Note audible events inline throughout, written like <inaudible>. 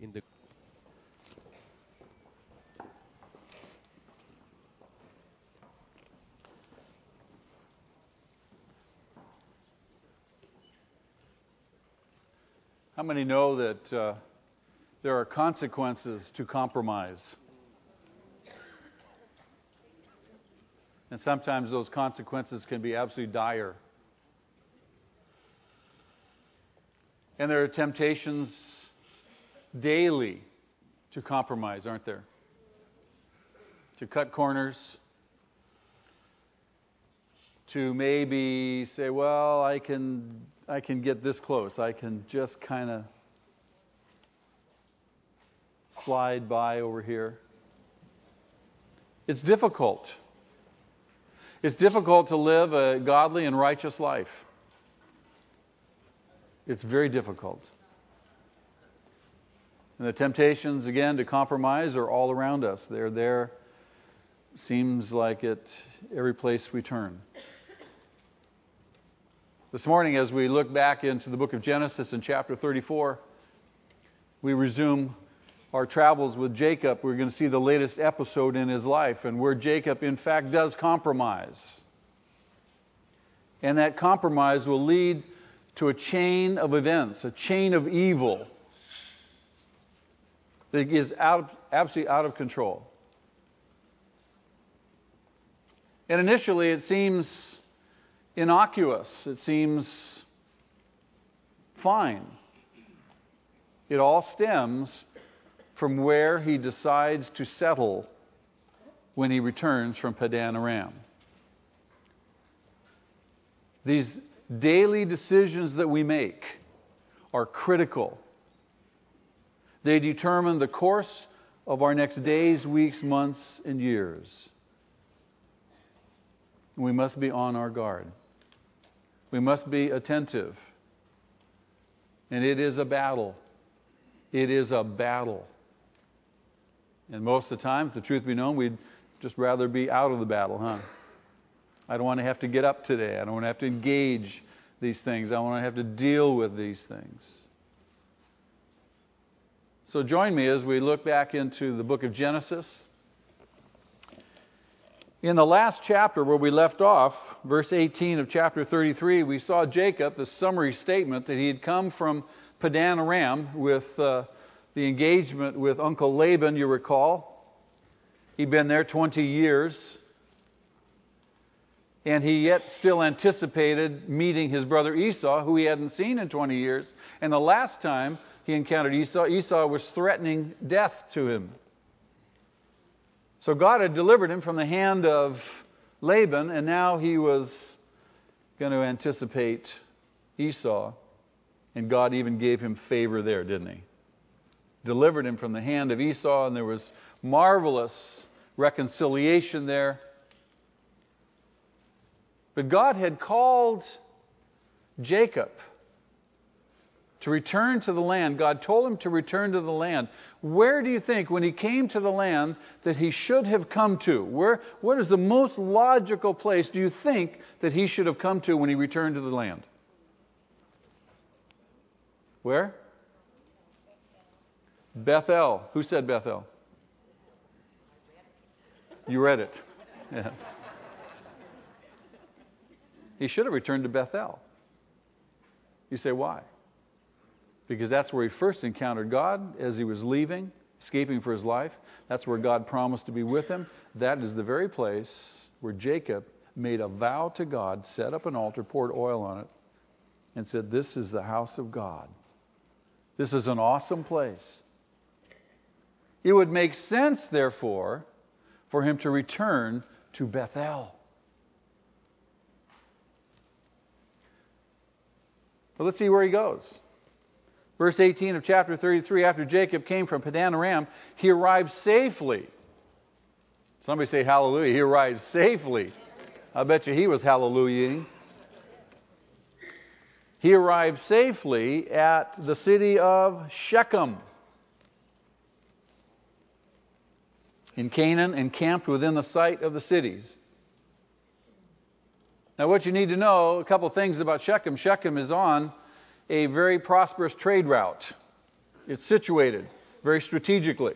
in the How many know that uh, there are consequences to compromise? And sometimes those consequences can be absolutely dire. And there are temptations daily to compromise, aren't there? To cut corners, to maybe say, well, I can, I can get this close. I can just kind of slide by over here. It's difficult. It's difficult to live a godly and righteous life. It's very difficult. And the temptations, again, to compromise are all around us. They're there, seems like at every place we turn. This morning, as we look back into the book of Genesis in chapter 34, we resume our travels with Jacob. We're going to see the latest episode in his life and where Jacob, in fact, does compromise. And that compromise will lead to a chain of events, a chain of evil that is out, absolutely out of control. And initially, it seems innocuous, it seems fine. It all stems from where he decides to settle when he returns from Padan Aram. These daily decisions that we make are critical they determine the course of our next days, weeks, months, and years. We must be on our guard. We must be attentive. And it is a battle. It is a battle. And most of the time, if the truth be known, we'd just rather be out of the battle, huh? I don't want to have to get up today. I don't want to have to engage these things. I don't want to have to deal with these things. So join me as we look back into the book of Genesis. In the last chapter where we left off, verse 18 of chapter 33, we saw Jacob, the summary statement that he had come from Padan Aram with uh, the engagement with Uncle Laban, you recall. He'd been there 20 years. And he yet still anticipated meeting his brother Esau, who he hadn't seen in 20 years. And the last time he encountered Esau, Esau was threatening death to him. So God had delivered him from the hand of Laban, and now he was going to anticipate Esau. And God even gave him favor there, didn't he? Delivered him from the hand of Esau, and there was marvelous reconciliation there. But God had called Jacob to return to the land. God told him to return to the land. Where do you think, when he came to the land, that he should have come to? Where, what is the most logical place do you think that he should have come to when he returned to the land? Where? Bethel. Who said Bethel? You read it. He should have returned to Bethel. You say, why? Because that's where he first encountered God as he was leaving, escaping for his life. That's where God promised to be with him. That is the very place where Jacob made a vow to God, set up an altar, poured oil on it, and said, This is the house of God. This is an awesome place. It would make sense, therefore, for him to return to Bethel. But let's see where he goes. Verse 18 of chapter 33 After Jacob came from Padan Aram, he arrived safely. Somebody say hallelujah. He arrived safely. I bet you he was hallelujahing. He arrived safely at the city of Shechem in Canaan and camped within the sight of the cities. Now, what you need to know a couple things about Shechem. Shechem is on a very prosperous trade route. It's situated very strategically.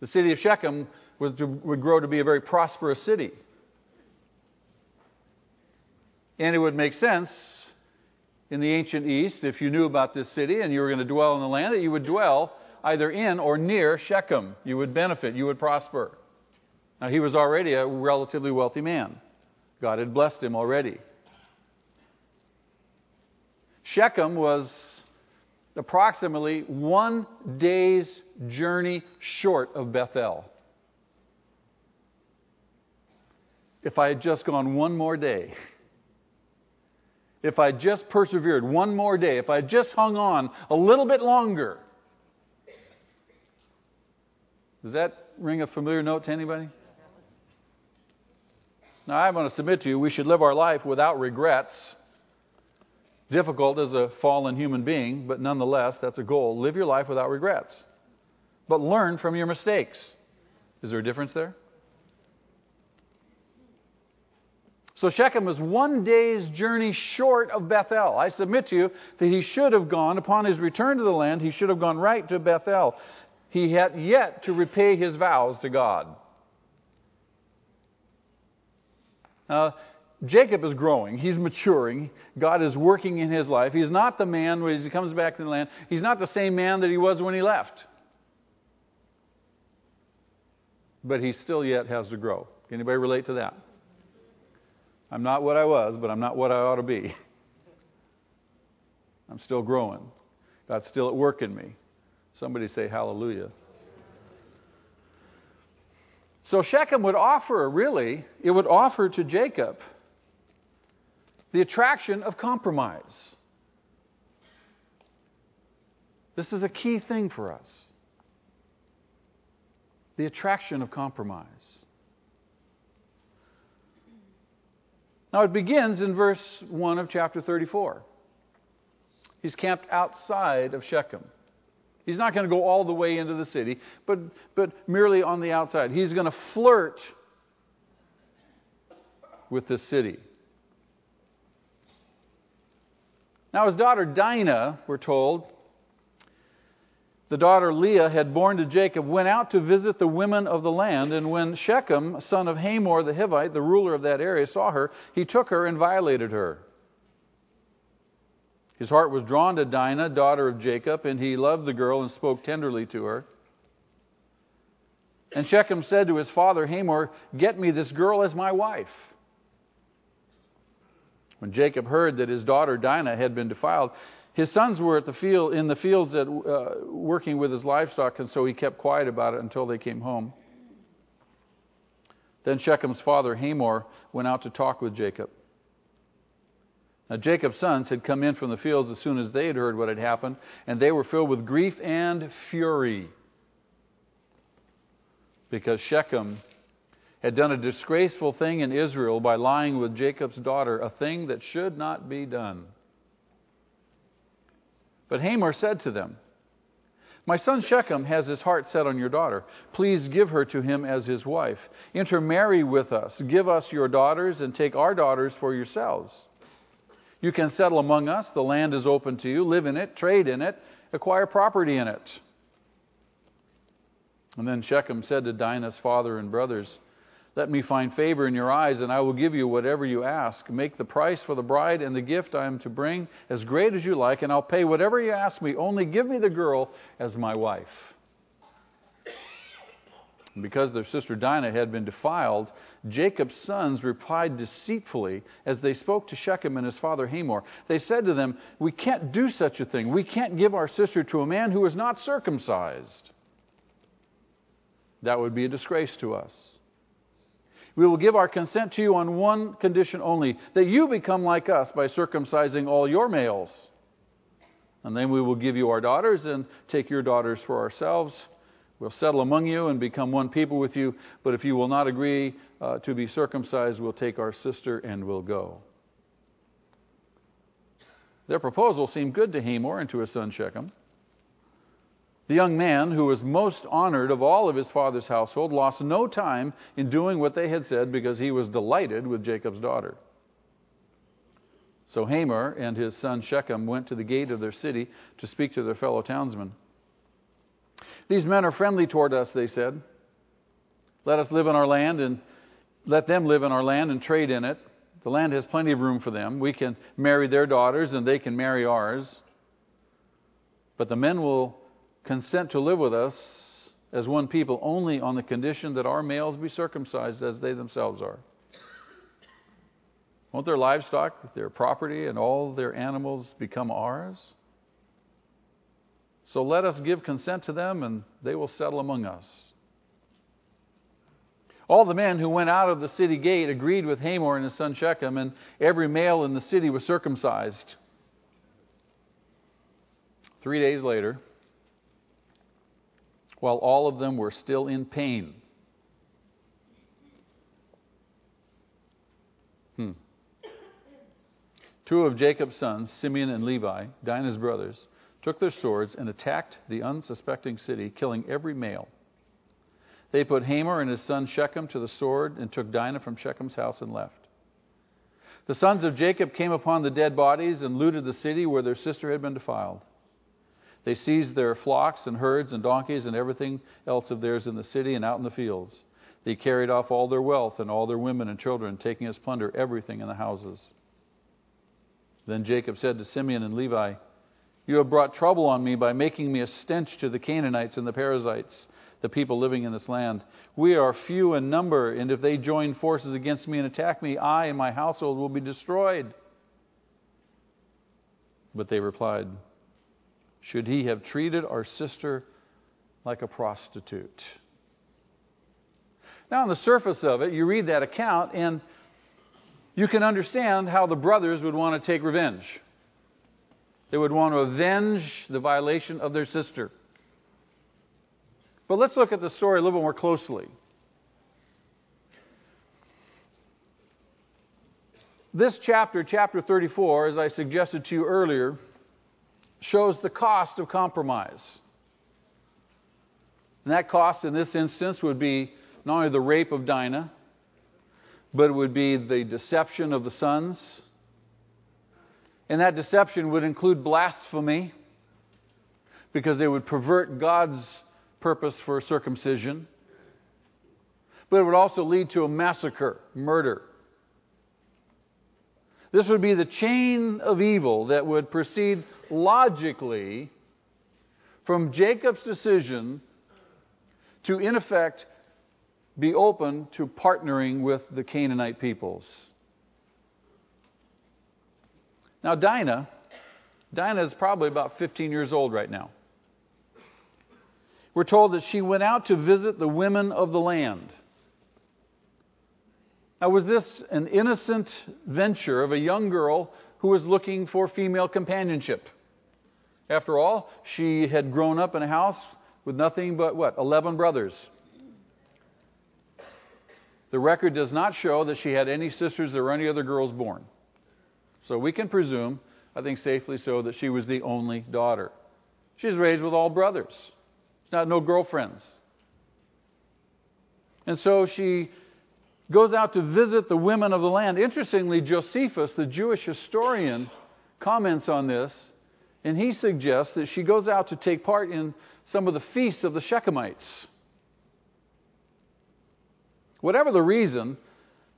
The city of Shechem to, would grow to be a very prosperous city. And it would make sense in the ancient East, if you knew about this city and you were going to dwell in the land, that you would dwell either in or near Shechem. You would benefit, you would prosper. Now, he was already a relatively wealthy man, God had blessed him already. Shechem was approximately one day's journey short of Bethel. If I had just gone one more day, if I had just persevered one more day, if I had just hung on a little bit longer. Does that ring a familiar note to anybody? Now, I want to submit to you, we should live our life without regrets. Difficult as a fallen human being, but nonetheless, that's a goal. Live your life without regrets. But learn from your mistakes. Is there a difference there? So Shechem was one day's journey short of Bethel. I submit to you that he should have gone, upon his return to the land, he should have gone right to Bethel. He had yet to repay his vows to God. Now, Jacob is growing. He's maturing. God is working in his life. He's not the man when he comes back to the land. He's not the same man that he was when he left. But he still yet has to grow. Can anybody relate to that? I'm not what I was, but I'm not what I ought to be. I'm still growing. God's still at work in me. Somebody say hallelujah. So Shechem would offer, really, it would offer to Jacob the attraction of compromise. This is a key thing for us the attraction of compromise. Now it begins in verse 1 of chapter 34. He's camped outside of Shechem. He's not going to go all the way into the city, but, but merely on the outside. He's going to flirt with the city. Now, his daughter Dinah, we're told, the daughter Leah had born to Jacob, went out to visit the women of the land. And when Shechem, son of Hamor the Hivite, the ruler of that area, saw her, he took her and violated her. His heart was drawn to Dinah, daughter of Jacob, and he loved the girl and spoke tenderly to her. And Shechem said to his father Hamor, Get me this girl as my wife. When Jacob heard that his daughter Dinah had been defiled, his sons were at the field, in the fields at, uh, working with his livestock, and so he kept quiet about it until they came home. Then Shechem's father, Hamor, went out to talk with Jacob. Now, Jacob's sons had come in from the fields as soon as they had heard what had happened, and they were filled with grief and fury because Shechem had done a disgraceful thing in Israel by lying with Jacob's daughter, a thing that should not be done. But Hamor said to them, My son Shechem has his heart set on your daughter. Please give her to him as his wife. Intermarry with us. Give us your daughters and take our daughters for yourselves. You can settle among us. The land is open to you. Live in it, trade in it, acquire property in it. And then Shechem said to Dinah's father and brothers, let me find favor in your eyes, and I will give you whatever you ask. Make the price for the bride and the gift I am to bring as great as you like, and I'll pay whatever you ask me. Only give me the girl as my wife. And because their sister Dinah had been defiled, Jacob's sons replied deceitfully as they spoke to Shechem and his father Hamor. They said to them, We can't do such a thing. We can't give our sister to a man who is not circumcised. That would be a disgrace to us. We will give our consent to you on one condition only that you become like us by circumcising all your males. And then we will give you our daughters and take your daughters for ourselves. We'll settle among you and become one people with you. But if you will not agree uh, to be circumcised, we'll take our sister and we'll go. Their proposal seemed good to Hamor and to his son Shechem. The young man, who was most honored of all of his father's household, lost no time in doing what they had said because he was delighted with Jacob's daughter. So Hamor and his son Shechem went to the gate of their city to speak to their fellow townsmen. These men are friendly toward us, they said. Let us live in our land and let them live in our land and trade in it. The land has plenty of room for them. We can marry their daughters and they can marry ours. But the men will consent to live with us as one people only on the condition that our males be circumcised as they themselves are. Won't their livestock, their property, and all their animals become ours? So let us give consent to them, and they will settle among us. All the men who went out of the city gate agreed with Hamor and his son Shechem, and every male in the city was circumcised. Three days later, while all of them were still in pain, hmm, two of Jacob's sons, Simeon and Levi, Dinah's brothers, took their swords and attacked the unsuspecting city, killing every male. They put Hamor and his son Shechem to the sword and took Dinah from Shechem's house and left. The sons of Jacob came upon the dead bodies and looted the city where their sister had been defiled. They seized their flocks and herds and donkeys and everything else of theirs in the city and out in the fields. They carried off all their wealth and all their women and children, taking as plunder everything in the houses. Then Jacob said to Simeon and Levi, You have brought trouble on me by making me a stench to the Canaanites and the Perizzites the people living in this land. We are few in number, and if they join forces against me and attack me, I and my household will be destroyed. But they replied, Should he have treated our sister like a prostitute? Now, on the surface of it, you read that account, and you can understand how the brothers would want to take revenge. They would want to avenge the violation of their sister. But let's look at the story a little more closely. This chapter, chapter 34, as I suggested to you earlier, shows the cost of compromise. And that cost in this instance would be not only the rape of Dinah, but it would be the deception of the sons. And that deception would include blasphemy, because they would pervert God's purpose for circumcision, but it would also lead to a massacre, murder. This would be the chain of evil that would proceed logically from Jacob's decision to, in effect, be open to partnering with the Canaanite peoples. Now, Dinah, Dinah is probably about 15 years old right now we're told that she went out to visit the women of the land. Now, was this an innocent venture of a young girl who was looking for female companionship? After all, she had grown up in a house with nothing but what? 11 brothers. The record does not show that she had any sisters or any other girls born. So we can presume, I think safely so, that she was the only daughter. She's raised with all brothers She's not no girlfriends. And so she goes out to visit the women of the land. Interestingly, Josephus, the Jewish historian, comments on this, and he suggests that she goes out to take part in some of the feasts of the Shechemites. Whatever the reason,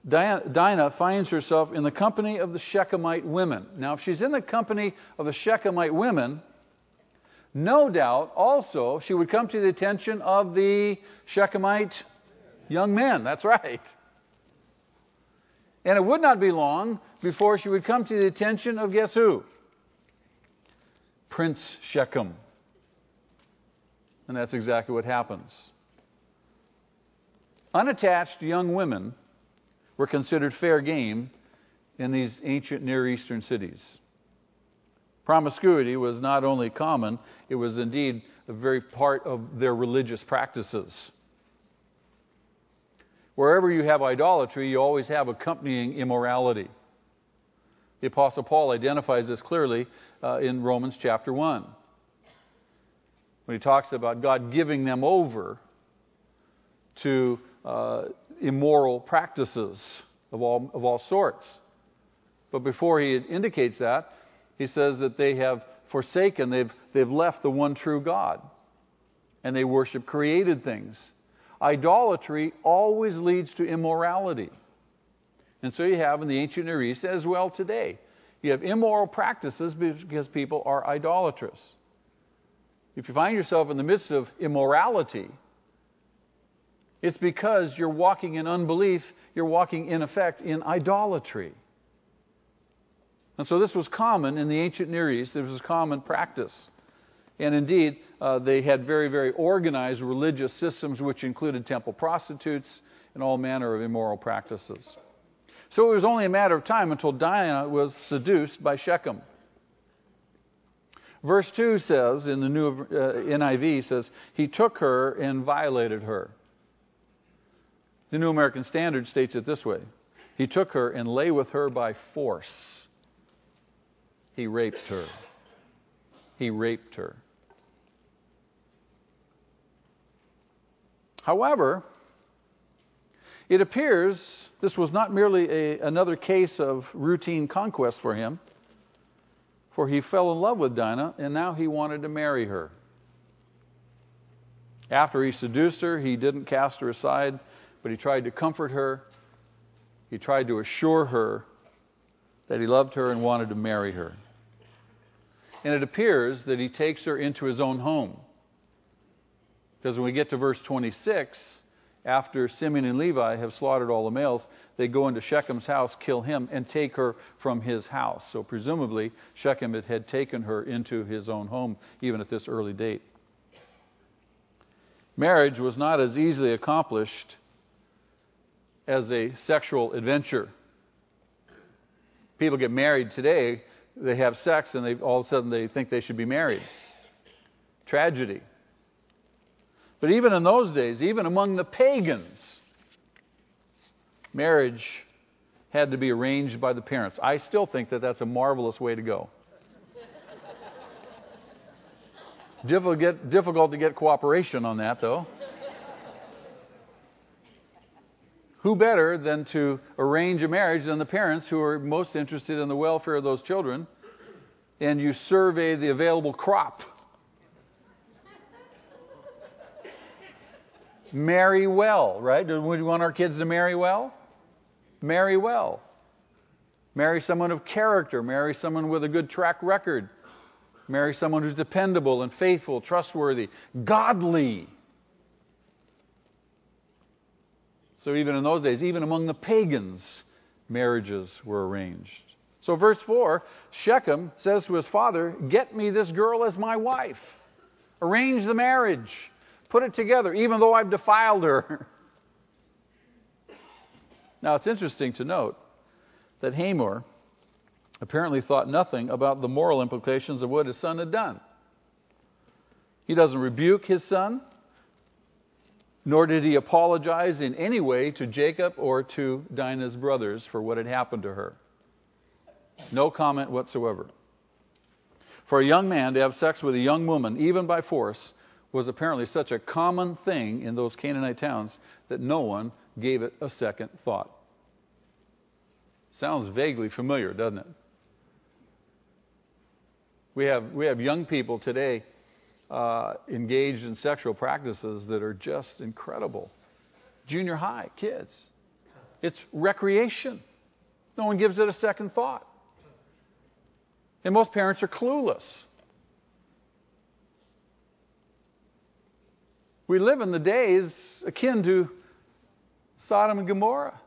Dinah finds herself in the company of the Shechemite women. Now, if she's in the company of the Shechemite women, no doubt also she would come to the attention of the Shechemite young men. That's right. And it would not be long before she would come to the attention of guess who? Prince Shechem. And that's exactly what happens. Unattached young women were considered fair game in these ancient Near Eastern cities. Promiscuity was not only common, it was indeed a very part of their religious practices. Wherever you have idolatry, you always have accompanying immorality. The Apostle Paul identifies this clearly uh, in Romans chapter 1 when he talks about God giving them over to uh, immoral practices of all, of all sorts. But before he indicates that, he says that they have forsaken, they've, they've left the one true God. and they worship created things. Idolatry always leads to immorality. And so you have in the ancient Near East as well today. You have immoral practices because people are idolatrous. If you find yourself in the midst of immorality, it's because you're walking in unbelief, you're walking in effect in idolatry. And so this was common in the ancient Near East, this was a common practice. And indeed, uh, they had very, very organized religious systems which included temple prostitutes and all manner of immoral practices. So it was only a matter of time until Dinah was seduced by Shechem. Verse 2 says, in the new uh, NIV, says, He took her and violated her. The New American Standard states it this way He took her and lay with her by force. He raped her. He raped her. However, it appears this was not merely a, another case of routine conquest for him, for he fell in love with Dinah and now he wanted to marry her. After he seduced her, he didn't cast her aside, but he tried to comfort her. He tried to assure her that he loved her and wanted to marry her. And it appears that he takes her into his own home. Because when we get to verse 26, after Simeon and Levi have slaughtered all the males, they go into Shechem's house, kill him, and take her from his house. So presumably, Shechem had taken her into his own home, even at this early date. Marriage was not as easily accomplished as a sexual adventure. People get married today, they have sex, and they, all of a sudden they think they should be married. Tragedy. But even in those days, even among the pagans, marriage had to be arranged by the parents. I still think that that's a marvelous way to go. difficult, to get cooperation on that, though. Who better than to arrange a marriage than the parents who are most interested in the welfare of those children? And you survey the available crop marry well, right? Do we want our kids to marry well? Marry well. Marry someone of character. Marry someone with a good track record. Marry someone who's dependable and faithful, trustworthy, godly. So, even in those days, even among the pagans, marriages were arranged. So, verse 4 Shechem says to his father, Get me this girl as my wife. Arrange the marriage. Put it together, even though I've defiled her. <laughs> now, it's interesting to note that Hamor apparently thought nothing about the moral implications of what his son had done. He doesn't rebuke his son, nor did he apologize in any way to Jacob or to Dinah's brothers for what had happened to her. No comment whatsoever. For a young man to have sex with a young woman, even by force, was apparently such a common thing in those Canaanite towns that no one gave it a second thought. Sounds vaguely familiar, doesn't it? We have, we have young people today uh, engaged in sexual practices that are just incredible. Junior high kids. It's recreation. No one gives it a second thought. And most parents are clueless. We live in the days akin to Sodom and Gomorrah,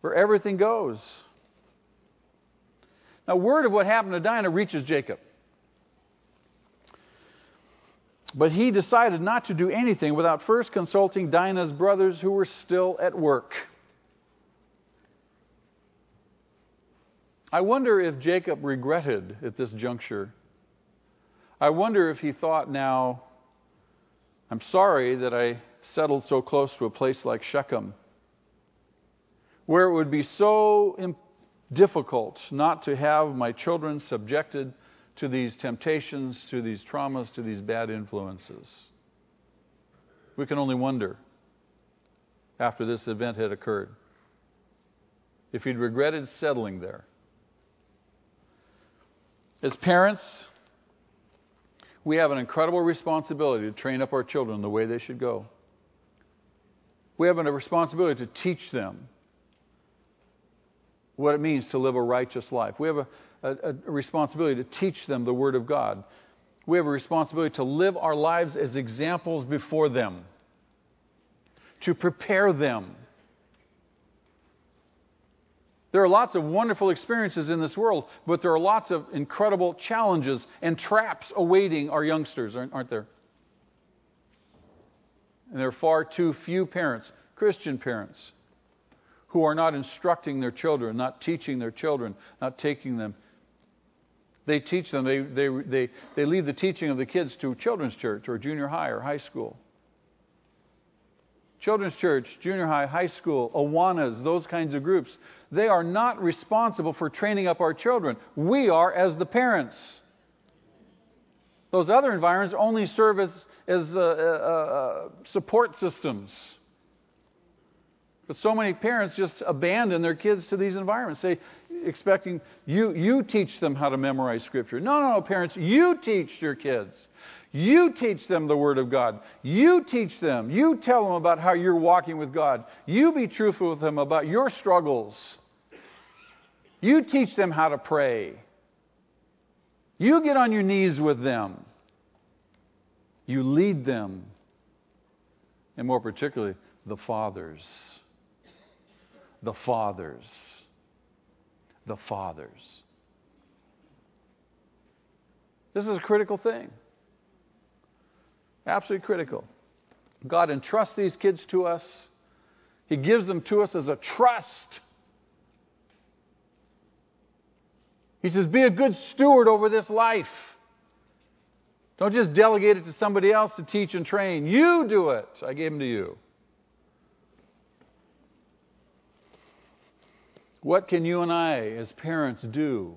where everything goes. Now, word of what happened to Dinah reaches Jacob. But he decided not to do anything without first consulting Dinah's brothers who were still at work. I wonder if Jacob regretted at this juncture I wonder if he thought now, I'm sorry that I settled so close to a place like Shechem, where it would be so difficult not to have my children subjected to these temptations, to these traumas, to these bad influences. We can only wonder after this event had occurred if he'd regretted settling there. As parents, We have an incredible responsibility to train up our children the way they should go. We have a responsibility to teach them what it means to live a righteous life. We have a, a, a, responsibility to teach them the Word of God. We have a responsibility to live our lives as examples before them, to prepare them there are lots of wonderful experiences in this world, but there are lots of incredible challenges and traps awaiting our youngsters, aren't there? And there are far too few parents, Christian parents, who are not instructing their children, not teaching their children, not taking them. They teach them, they, they, they, they leave the teaching of the kids to children's church or junior high or high school. Children's church, junior high, high school, Awanas, those kinds of groups they are not responsible for training up our children. We are as the parents. Those other environments only serve as, as uh, uh, uh, support systems. But so many parents just abandon their kids to these environments, say, expecting you, you teach them how to memorize Scripture. No, no, no, parents, you teach your kids. You teach them the Word of God. You teach them. You tell them about how you're walking with God. You be truthful with them about your struggles. You teach them how to pray. You get on your knees with them. You lead them. And more particularly, the fathers. The fathers. The fathers. This is a critical thing. Absolutely critical. God entrusts these kids to us. He gives them to us as a trust. He says, Be a good steward over this life. Don't just delegate it to somebody else to teach and train. You do it. I gave them to you. What can you and I, as parents, do?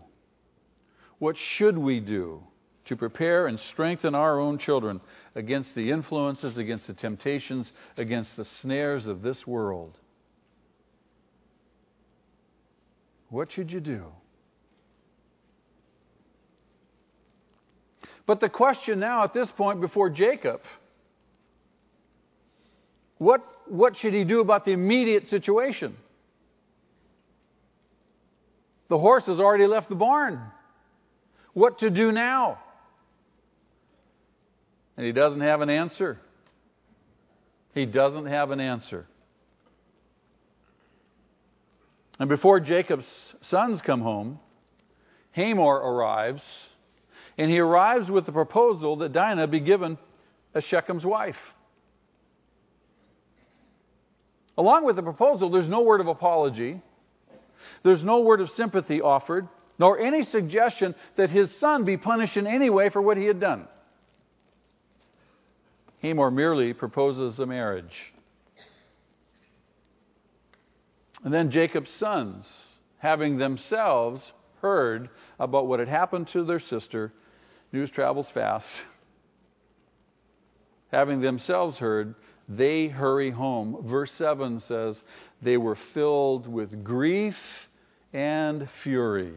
What should we do to prepare and strengthen our own children against the influences, against the temptations, against the snares of this world? What should you do? But the question now at this point before Jacob what, what should he do about the immediate situation? The horse has already left the barn. What to do now? And he doesn't have an answer. He doesn't have an answer. And before Jacob's sons come home, Hamor arrives and he arrives with the proposal that Dinah be given as Shechem's wife. Along with the proposal, there's no word of apology, there's no word of sympathy offered, nor any suggestion that his son be punished in any way for what he had done. Hamor merely proposes a marriage. And then Jacob's sons, having themselves heard about what had happened to their sister, News travels fast. Having themselves heard, they hurry home. Verse 7 says, They were filled with grief and fury.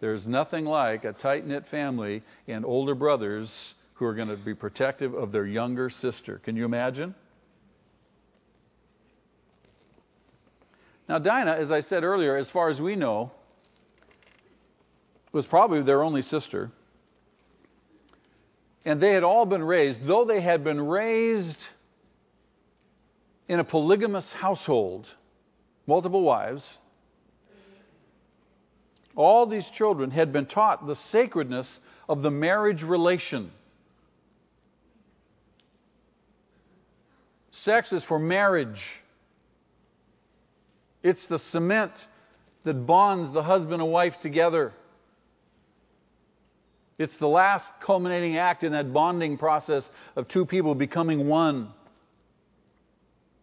There's nothing like a tight knit family and older brothers who are going to be protective of their younger sister. Can you imagine? Now, Dinah, as I said earlier, as far as we know, was probably their only sister. And they had all been raised, though they had been raised in a polygamous household, multiple wives, all these children had been taught the sacredness of the marriage relation. Sex is for marriage. It's the cement that bonds the husband and wife together. It's the last culminating act in that bonding process of two people becoming one.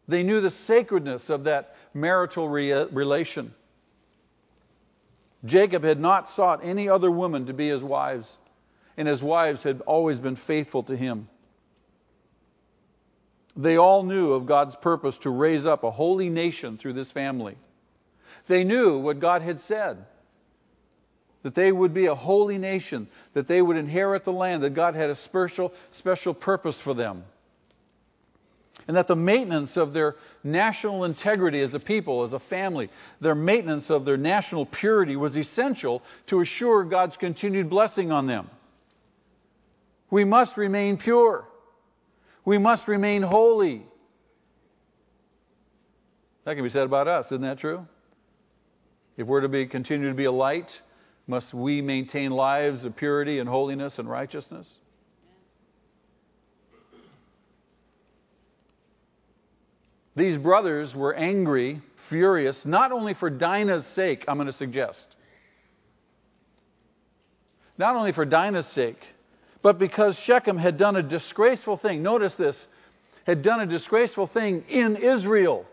They knew the sacredness of that marital re- relation. Jacob had not sought any other woman to be his wives, and his wives had always been faithful to him. They all knew of God's purpose to raise up a holy nation through this family. They knew what God had said that they would be a holy nation, that they would inherit the land, that God had a special, special purpose for them. And that the maintenance of their national integrity as a people, as a family, their maintenance of their national purity was essential to assure God's continued blessing on them. We must remain pure. We must remain holy. That can be said about us, isn't that true? If we're to be, continue to be a light, must we maintain lives of purity and holiness and righteousness? These brothers were angry, furious, not only for Dinah's sake, I'm going to suggest. Not only for Dinah's sake, but because Shechem had done a disgraceful thing. Notice this had done a disgraceful thing in Israel.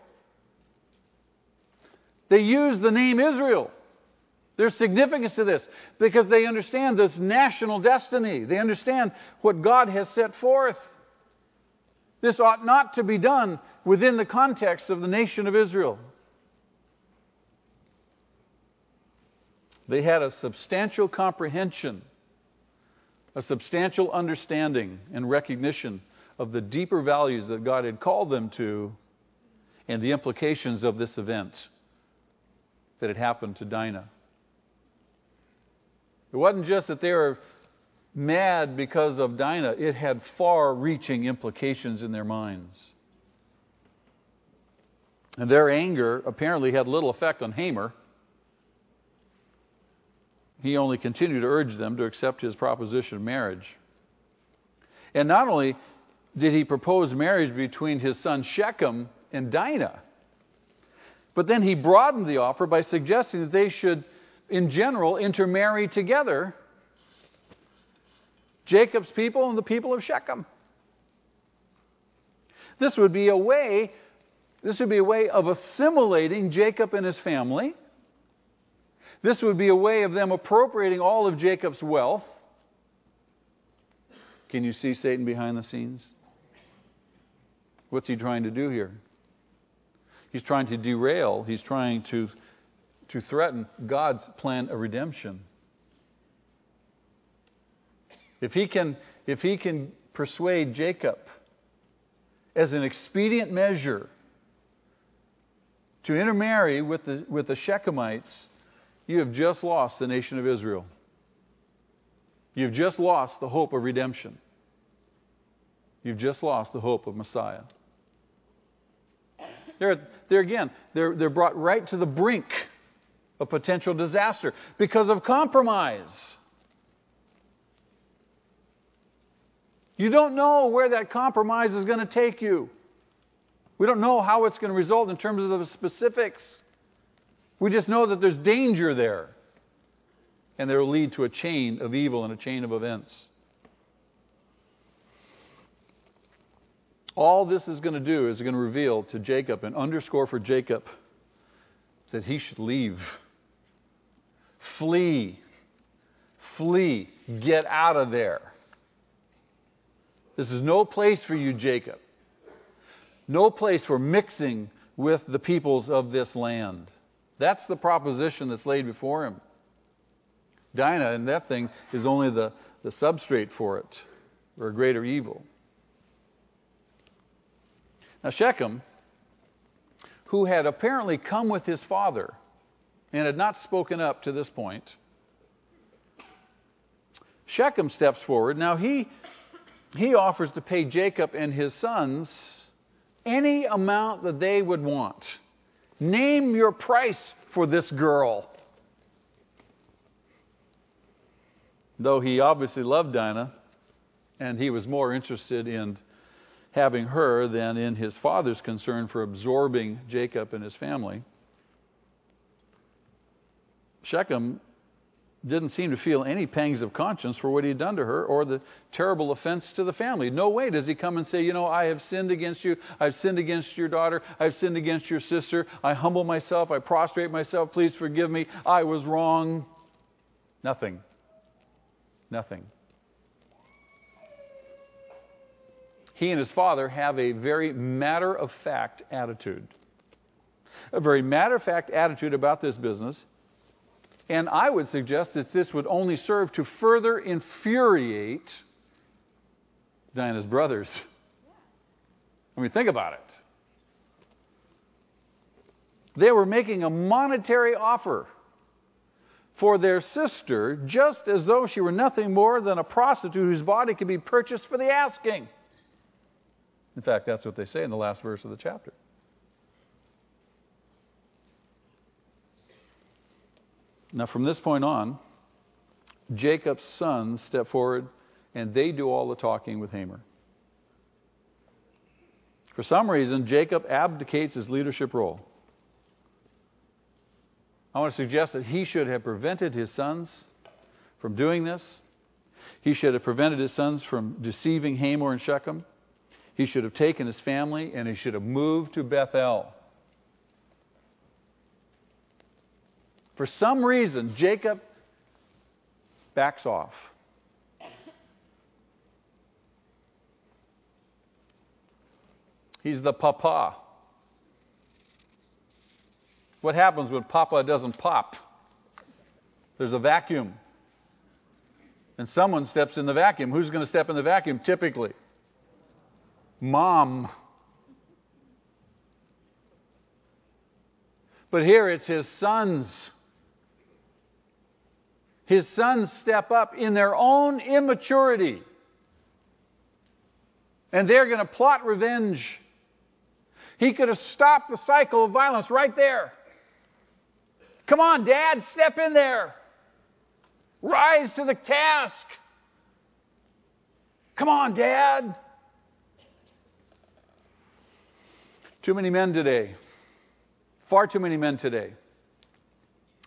They used the name Israel. There's significance to this because they understand this national destiny. They understand what God has set forth. This ought not to be done within the context of the nation of Israel. They had a substantial comprehension, a substantial understanding and recognition of the deeper values that God had called them to and the implications of this event that had happened to Dinah. It wasn't just that they were mad because of Dinah, it had far reaching implications in their minds. And their anger apparently had little effect on Hamor. He only continued to urge them to accept his proposition of marriage. And not only did he propose marriage between his son Shechem and Dinah, but then he broadened the offer by suggesting that they should in general, intermarry together Jacob's people and the people of Shechem. This would be a way, this would be a way of assimilating Jacob and his family. This would be a way of them appropriating all of Jacob's wealth. Can you see Satan behind the scenes? What's he trying to do here? He's trying to derail, he's trying to to threaten God's plan of redemption. If he can, if he can persuade Jacob as an expedient measure to intermarry with the, with the Shechemites, you have just lost the nation of Israel. You've just lost the hope of redemption. You've just lost the hope of Messiah. They're, they're again, they're, they're brought right to the brink of potential disaster because of compromise. You don't know where that compromise is going to take you. We don't know how it's going to result in terms of the specifics. We just know that there's danger there. And it will lead to a chain of evil and a chain of events. All this is going to do is going to reveal to Jacob and underscore for Jacob that he should leave. Flee. Flee. Get out of there. This is no place for you, Jacob. No place for mixing with the peoples of this land. That's the proposition that's laid before him. Dinah and that thing is only the, the substrate for it, or a greater evil. Now, Shechem, who had apparently come with his father and had not spoken up to this point. Shechem steps forward. Now he, he offers to pay Jacob and his sons any amount that they would want. Name your price for this girl. Though he obviously loved Dinah, and he was more interested in having her than in his father's concern for absorbing Jacob and his family. Shechem didn't seem to feel any pangs of conscience for what he had done to her or the terrible offense to the family. No way does he come and say, You know, I have sinned against you. I've sinned against your daughter. I've sinned against your sister. I humble myself. I prostrate myself. Please forgive me. I was wrong. Nothing. Nothing. He and his father have a very matter of fact attitude. A very matter of fact attitude about this business And I would suggest that this would only serve to further infuriate Dinah's brothers. I mean, think about it. They were making a monetary offer for their sister just as though she were nothing more than a prostitute whose body could be purchased for the asking. In fact, that's what they say in the last verse of the chapter. Now, from this point on, Jacob's sons step forward and they do all the talking with Hamor. For some reason, Jacob abdicates his leadership role. I want to suggest that he should have prevented his sons from doing this. He should have prevented his sons from deceiving Hamor and Shechem. He should have taken his family and he should have moved to Bethel. For some reason, Jacob backs off. He's the papa. What happens when papa doesn't pop? There's a vacuum. And someone steps in the vacuum. Who's going to step in the vacuum typically? Mom. But here it's his sons. His sons step up in their own immaturity. And they're going to plot revenge. He could have stopped the cycle of violence right there. Come on, Dad, step in there. Rise to the task. Come on, Dad. Too many men today, far too many men today,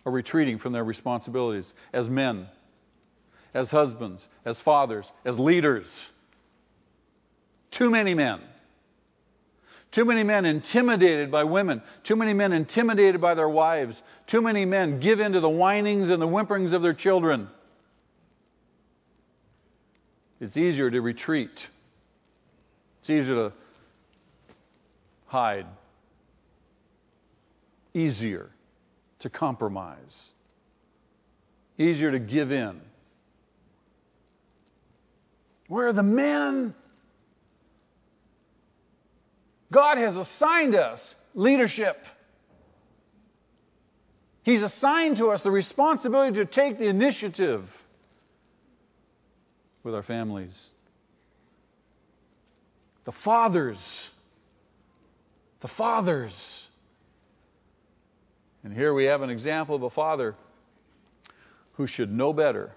are retreating from their responsibilities as men, as husbands, as fathers, as leaders. Too many men. Too many men intimidated by women. Too many men intimidated by their wives. Too many men give in to the whinings and the whimperings of their children. It's easier to retreat. It's easier to hide. Easier to compromise. Easier to give in. Where are the men? God has assigned us leadership. He's assigned to us the responsibility to take the initiative with our families. The fathers the fathers. And here we have an example of a father who should know better.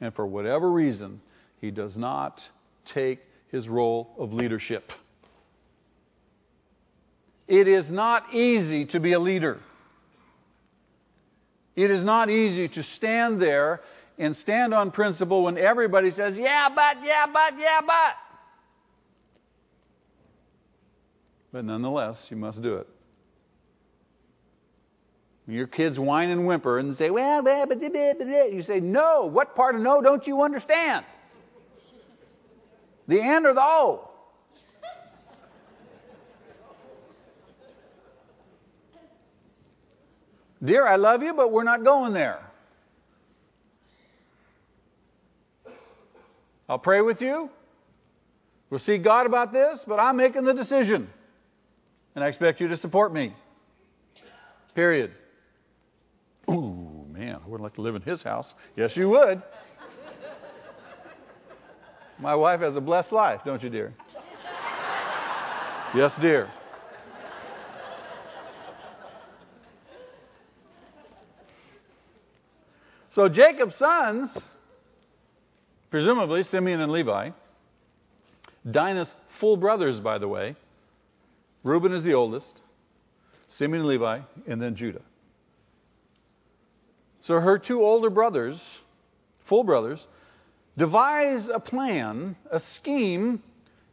And for whatever reason, he does not take his role of leadership. It is not easy to be a leader. It is not easy to stand there and stand on principle when everybody says, yeah, but, yeah, but, yeah, but. But nonetheless, you must do it. Your kids whine and whimper and say, well, blah, blah, blah, blah, you say, no. What part of no don't you understand? The and or the O. Dear, I love you, but we're not going there. I'll pray with you. We'll see God about this, but I'm making the decision and I expect you to support me. Period. Ooh, man, I wouldn't like to live in his house. Yes, you would. My wife has a blessed life, don't you, dear? Yes, dear. So Jacob's sons, presumably Simeon and Levi, Dinah's full brothers, by the way, Reuben is the oldest, Simeon and Levi, and then Judah. So her two older brothers, full brothers, devise a plan, a scheme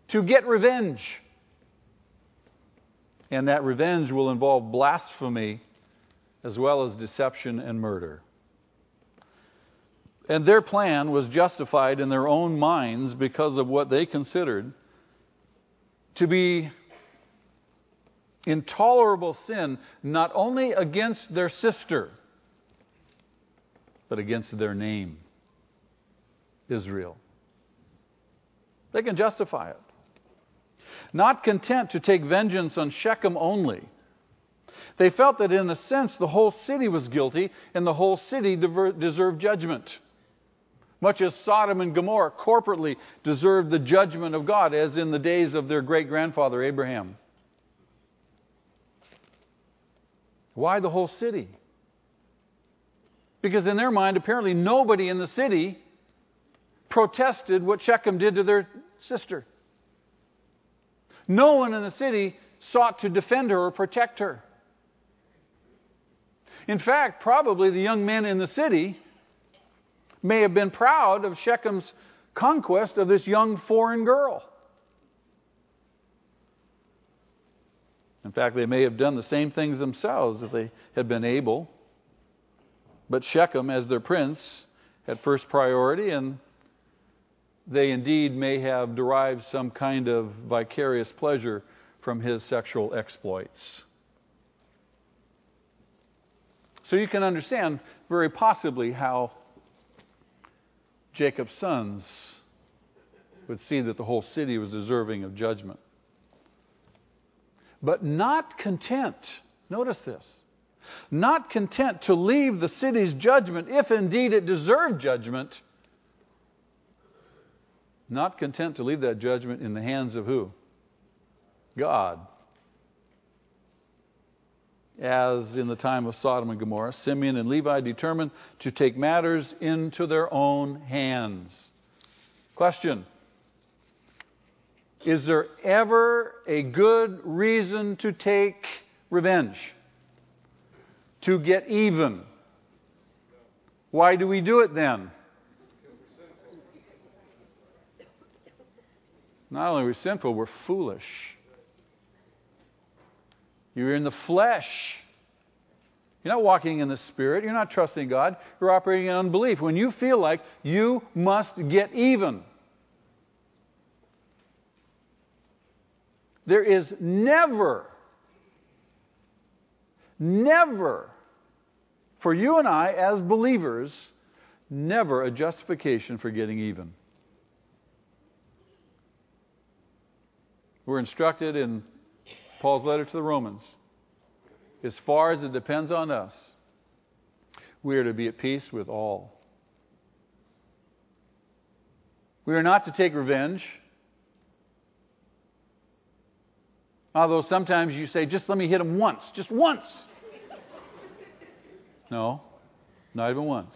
to get revenge. And that revenge will involve blasphemy as well as deception and murder. And their plan was justified in their own minds because of what they considered to be intolerable sin not only against their sister, but against their name, Israel. They can justify it. Not content to take vengeance on Shechem only, they felt that in a sense the whole city was guilty and the whole city deserved judgment. Much as Sodom and Gomorrah corporately deserved the judgment of God, as in the days of their great grandfather Abraham. Why the whole city? Because in their mind, apparently nobody in the city protested what Shechem did to their sister. No one in the city sought to defend her or protect her. In fact, probably the young men in the city may have been proud of Shechem's conquest of this young foreign girl. In fact, they may have done the same things themselves if they had been able. But Shechem, as their prince, had first priority, and they indeed may have derived some kind of vicarious pleasure from his sexual exploits. So you can understand very possibly how Jacob's sons would see that the whole city was deserving of judgment. But not content, notice this, not content to leave the city's judgment, if indeed it deserved judgment, not content to leave that judgment in the hands of who? God as in the time of Sodom and Gomorrah, Simeon and Levi determined to take matters into their own hands. Question Is there ever a good reason to take revenge? To get even? Why do we do it then? Not only are we sinful, we're foolish. You're in the flesh. You're not walking in the Spirit. You're not trusting God. You're operating in unbelief. When you feel like you must get even, there is never, never, for you and I as believers, never a justification for getting even. We're instructed in Paul's letter to the Romans. As far as it depends on us, we are to be at peace with all. We are not to take revenge. Although sometimes you say, just let me hit him once, just once. No, not even once.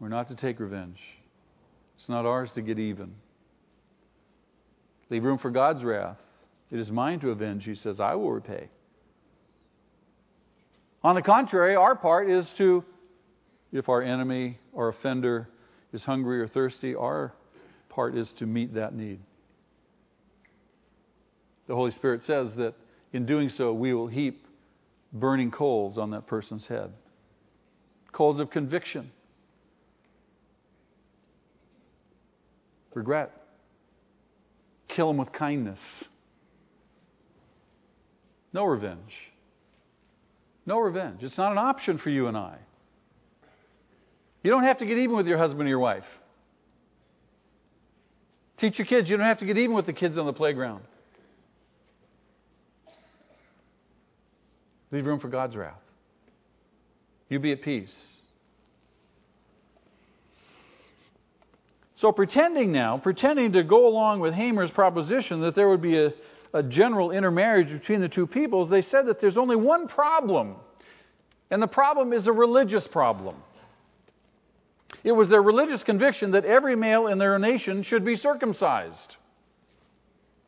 We're not to take revenge. It's not ours to get even. Leave room for God's wrath. It is mine to avenge, he says, I will repay. On the contrary, our part is to, if our enemy or offender is hungry or thirsty, our part is to meet that need. The Holy Spirit says that in doing so, we will heap burning coals on that person's head coals of conviction, regret, kill them with kindness. No revenge. No revenge. It's not an option for you and I. You don't have to get even with your husband or your wife. Teach your kids. You don't have to get even with the kids on the playground. Leave room for God's wrath. You be at peace. So, pretending now, pretending to go along with Hamor's proposition that there would be a, a general intermarriage between the two peoples, they said that there's only one problem, and the problem is a religious problem. It was their religious conviction that every male in their nation should be circumcised.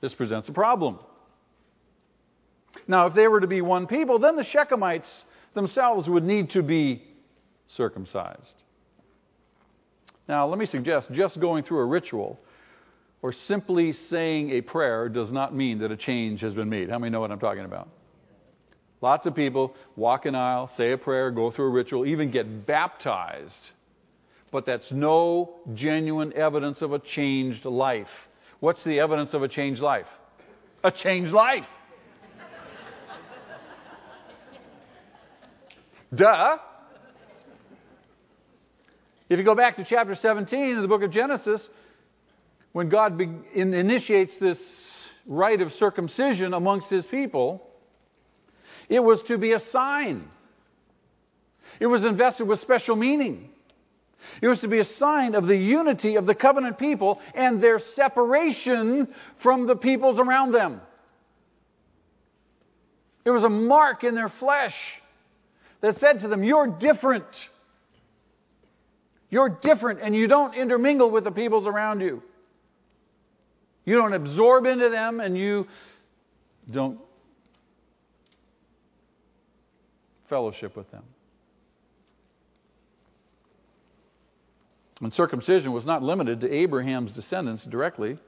This presents a problem. Now, if they were to be one people, then the Shechemites themselves would need to be circumcised. Now, let me suggest just going through a ritual or simply saying a prayer does not mean that a change has been made. How many know what I'm talking about? Lots of people walk an aisle, say a prayer, go through a ritual, even get baptized. But that's no genuine evidence of a changed life. What's the evidence of a changed life? A changed life. Duh. If you go back to chapter 17 of the book of Genesis, when God be- in- initiates this rite of circumcision amongst his people, it was to be a sign. It was invested with special meaning. It was to be a sign of the unity of the covenant people and their separation from the peoples around them. It was a mark in their flesh that said to them, You're different. You're different, and you don't intermingle with the peoples around you. You don't absorb into them, and you don't fellowship with them. And circumcision was not limited to Abraham's descendants directly,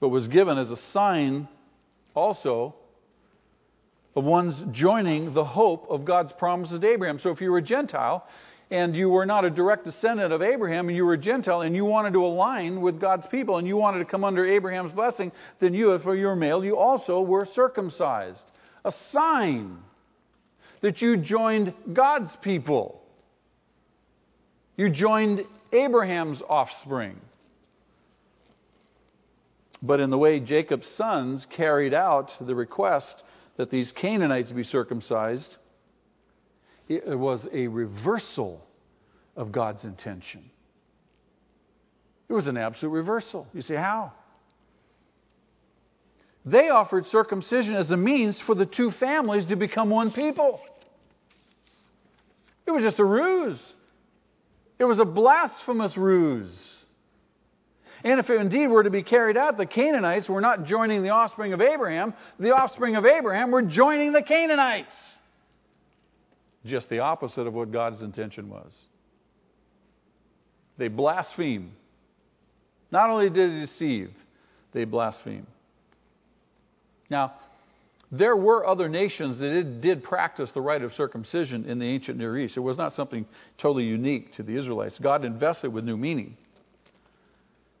but was given as a sign also of one's joining the hope of God's promises to Abraham. So if you were a Gentile and you were not a direct descendant of Abraham and you were a Gentile and you wanted to align with God's people and you wanted to come under Abraham's blessing, then you, if you were male, you also were circumcised. A sign that you joined God's people. You joined Abraham's offspring. But in the way Jacob's sons carried out the request that these Canaanites be circumcised, it was a reversal of God's intention. It was an absolute reversal. You see how? They offered circumcision as a means for the two families to become one people. It was just a ruse. It was a blasphemous ruse. And if it indeed were to be carried out, the Canaanites were not joining the offspring of Abraham. The offspring of Abraham were joining the Canaanites. Just the opposite of what God's intention was. They blaspheme. Not only did they deceive, they blaspheme. Now, there were other nations that did practice the rite of circumcision in the ancient Near East. It was not something totally unique to the Israelites. God invested with new meaning.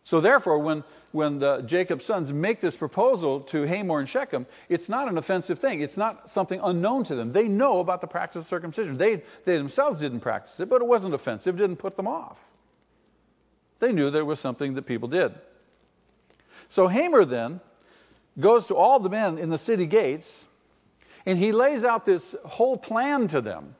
So, therefore, when, when the, Jacob's sons make this proposal to Hamor and Shechem, it's not an offensive thing. It's not something unknown to them. They know about the practice of circumcision. They, they themselves didn't practice it, but it wasn't offensive, it didn't put them off. They knew there was something that people did. So, Hamor then goes to all the men in the city gates and he lays out this whole plan to them.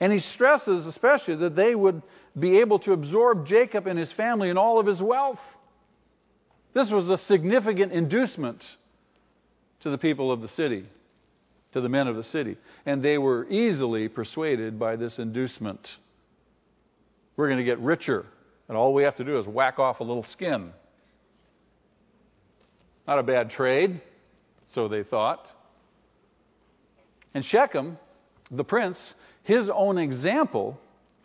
And he stresses especially that they would be able to absorb Jacob and his family and all of his wealth. This was a significant inducement to the people of the city, to the men of the city. And they were easily persuaded by this inducement. We're going to get richer, and all we have to do is whack off a little skin. Not a bad trade, so they thought. And Shechem, the prince, his own example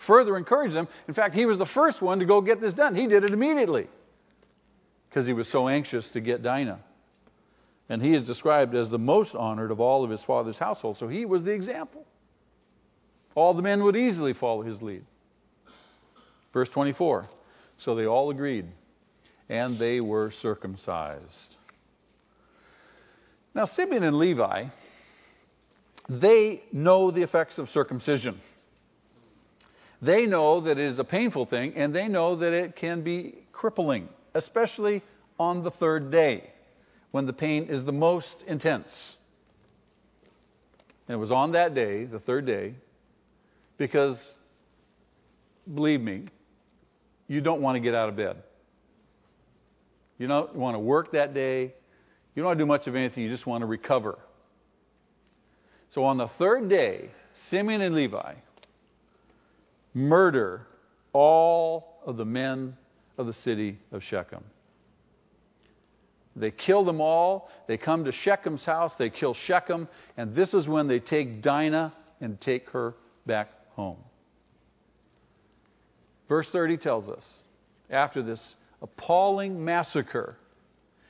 further encouraged them. In fact, he was the first one to go get this done. He did it immediately because he was so anxious to get Dinah. And he is described as the most honored of all of his father's household. So he was the example. All the men would easily follow his lead. Verse 24. So they all agreed, and they were circumcised. Now, Simeon and Levi, they know the effects of circumcision. They know that it is a painful thing, and they know that it can be crippling, especially on the third day when the pain is the most intense. And it was on that day, the third day, because, believe me, you don't want to get out of bed. You don't want to work that day. You don't want to do much of anything, you just want to recover. So on the third day, Simeon and Levi murder all of the men of the city of Shechem. They kill them all. They come to Shechem's house. They kill Shechem. And this is when they take Dinah and take her back home. Verse 30 tells us after this appalling massacre,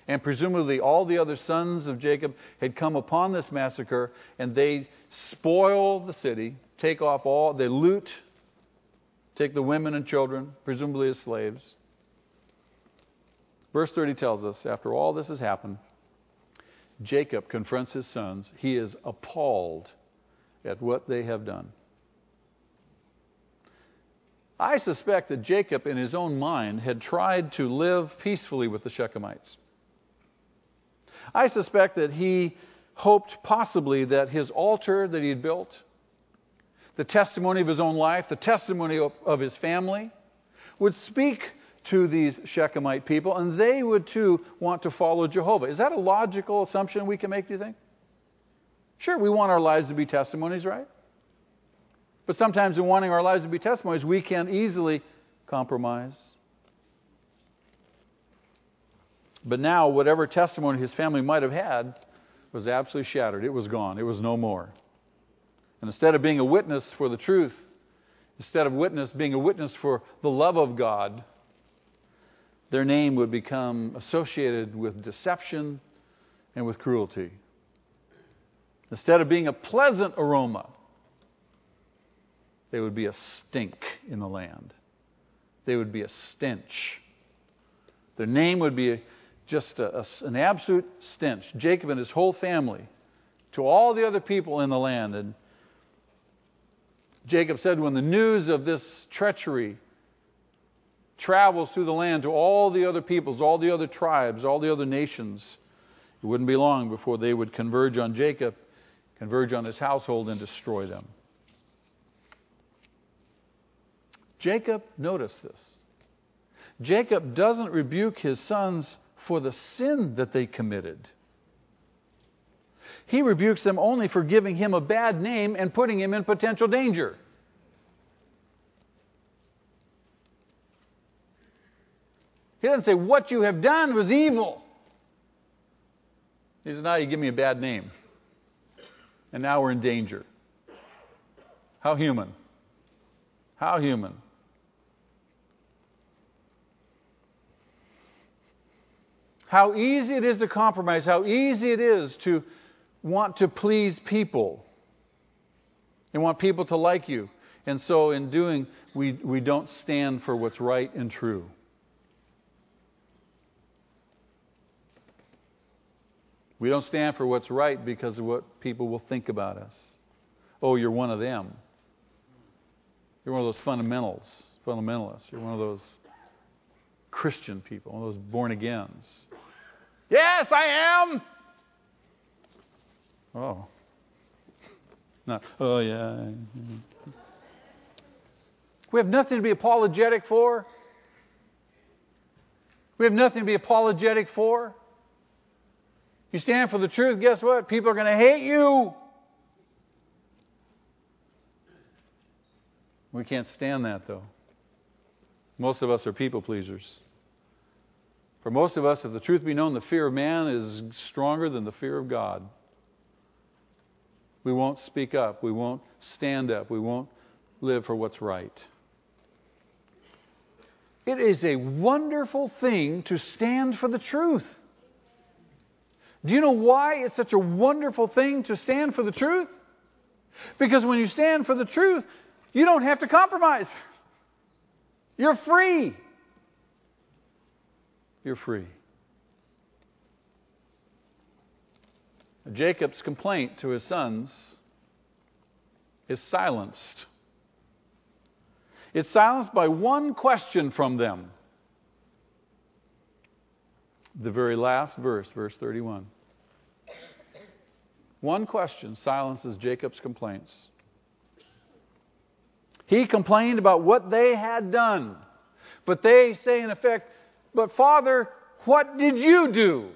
and presumably all the other sons of Jacob had come upon this massacre, and they spoil the city, take off all, they loot, take the women and children, presumably as slaves. Verse 30 tells us after all this has happened, Jacob confronts his sons. He is appalled at what they have done. I suspect that Jacob, in his own mind, had tried to live peacefully with the Shechemites. I suspect that he hoped possibly that his altar that he had built, the testimony of his own life, the testimony of, of his family, would speak to these Shechemite people, and they would too want to follow Jehovah. Is that a logical assumption we can make, do you think? Sure, we want our lives to be testimonies, right? But sometimes in wanting our lives to be testimonies, we can easily compromise. But now, whatever testimony his family might have had was absolutely shattered. It was gone. It was no more. And instead of being a witness for the truth, instead of witness being a witness for the love of God, their name would become associated with deception and with cruelty. Instead of being a pleasant aroma, they would be a stink in the land. They would be a stench. Their name would be just a, a, an absolute stench. Jacob and his whole family to all the other people in the land. And Jacob said, when the news of this treachery travels through the land to all the other peoples, all the other tribes, all the other nations, it wouldn't be long before they would converge on Jacob, converge on his household, and destroy them. Jacob, noticed this. Jacob doesn't rebuke his sons for the sin that they committed. He rebukes them only for giving him a bad name and putting him in potential danger. He doesn't say, What you have done was evil. He says, Now you give me a bad name. And now we're in danger. How human. How human. How easy it is to compromise, how easy it is to want to please people and want people to like you. And so, in doing, we, we don't stand for what's right and true. We don't stand for what's right because of what people will think about us. Oh, you're one of them. You're one of those fundamentals, fundamentalists. You're one of those Christian people, one of those born agains. Yes, I am. Oh. No. Oh, yeah. We have nothing to be apologetic for. We have nothing to be apologetic for. You stand for the truth, guess what? People are going to hate you. We can't stand that, though. Most of us are people pleasers. For most of us, if the truth be known, the fear of man is stronger than the fear of God. We won't speak up. We won't stand up. We won't live for what's right. It is a wonderful thing to stand for the truth. Do you know why it's such a wonderful thing to stand for the truth? Because when you stand for the truth, you don't have to compromise. You're free. You're free. Jacob's complaint to his sons is silenced. It's silenced by one question from them. The very last verse, verse 31. One question silences Jacob's complaints. He complained about what they had done. But they say, in effect, But Father, what did you do?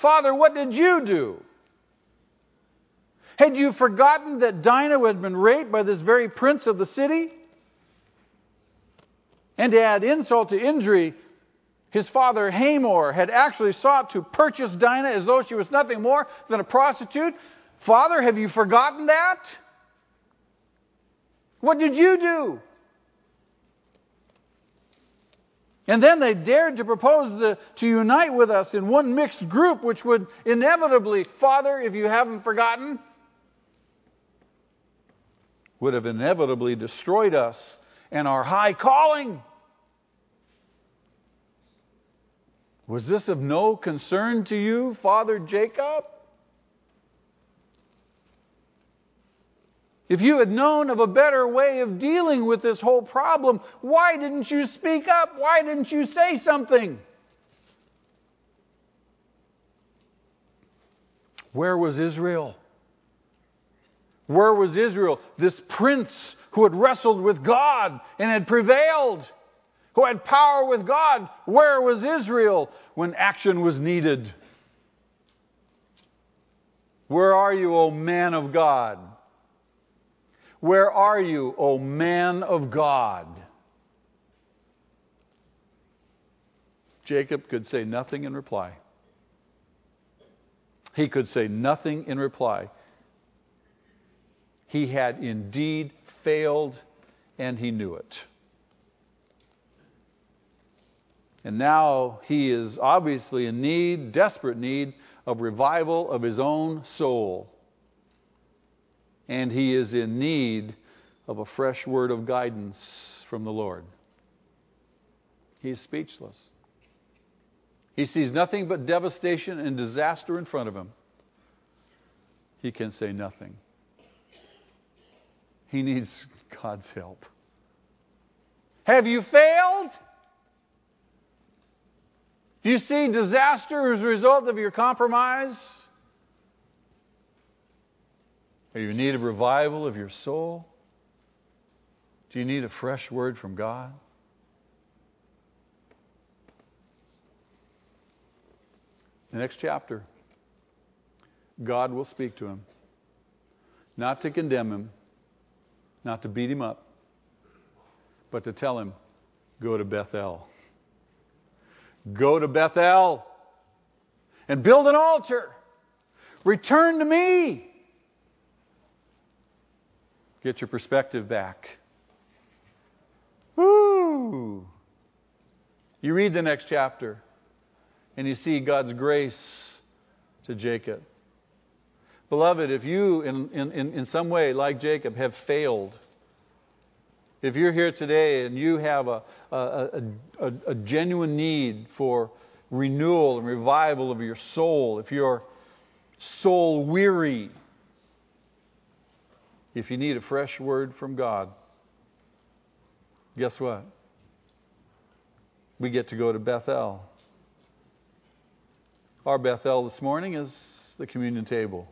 Father, what did you do? Had you forgotten that Dinah had been raped by this very prince of the city? And to add insult to injury, his father Hamor had actually sought to purchase Dinah as though she was nothing more than a prostitute. Father, have you forgotten that? What did you do? And then they dared to propose the, to unite with us in one mixed group, which would inevitably, Father, if you haven't forgotten, would have inevitably destroyed us and our high calling. Was this of no concern to you, Father Jacob? If you had known of a better way of dealing with this whole problem, why didn't you speak up? Why didn't you say something? Where was Israel? Where was Israel? This prince who had wrestled with God and had prevailed, who had power with God. Where was Israel when action was needed? Where are you, O man of God? Where are you, O man of God? Jacob could say nothing in reply. He could say nothing in reply. He had indeed failed, and he knew it. And now he is obviously in need, desperate need, of revival of his own soul. And he is in need of a fresh word of guidance from the Lord. He's speechless. He sees nothing but devastation and disaster in front of him. He can say nothing. He needs God's help. Have you failed? Do you see disaster as a result of your compromise? Are you in need of revival of your soul? Do you need a fresh word from God? The next chapter, God will speak to him, not to condemn him, not to beat him up, but to tell him, go to Bethel. Go to Bethel and build an altar. Return to me. Get your perspective back. Woo! You read the next chapter and you see God's grace to Jacob. Beloved, if you, in, in, in some way, like Jacob, have failed, if you're here today and you have a, a, a, a, genuine need for renewal and revival of your soul, if you're soul weary, if you need a fresh word from God, guess what? We get to go to Bethel. Our Bethel this morning is the communion table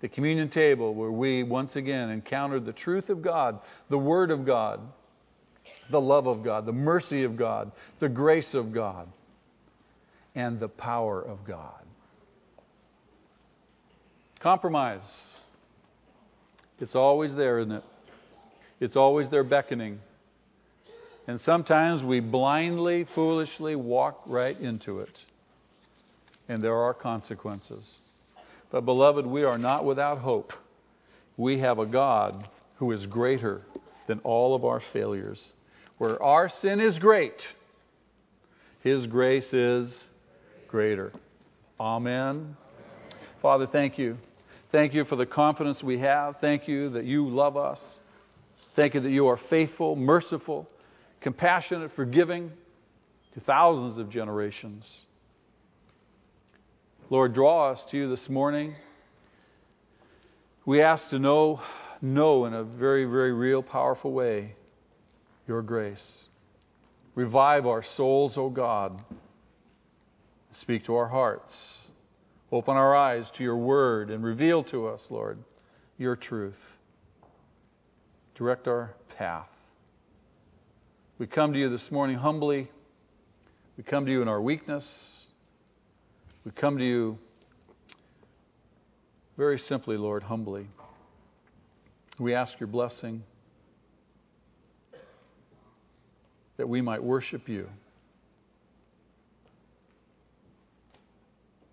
the communion table where we once again encountered the truth of God, the Word of God, the love of God, the mercy of God, the grace of God, and the power of God. Compromise. It's always there, isn't it? It's always there beckoning. And sometimes we blindly, foolishly walk right into it. And there are consequences. But, beloved, we are not without hope. We have a God who is greater than all of our failures. Where our sin is great, His grace is greater. Amen. Father, thank you. Thank you for the confidence we have. Thank you that you love us. Thank you that you are faithful, merciful, compassionate, forgiving to thousands of generations. Lord, draw us to you this morning. We ask to know, know in a very, very real, powerful way your grace. Revive our souls, O God. Speak to our hearts. Open our eyes to your word and reveal to us, Lord, your truth. Direct our path. We come to you this morning humbly. We come to you in our weakness. We come to you very simply, Lord, humbly. We ask your blessing that we might worship you.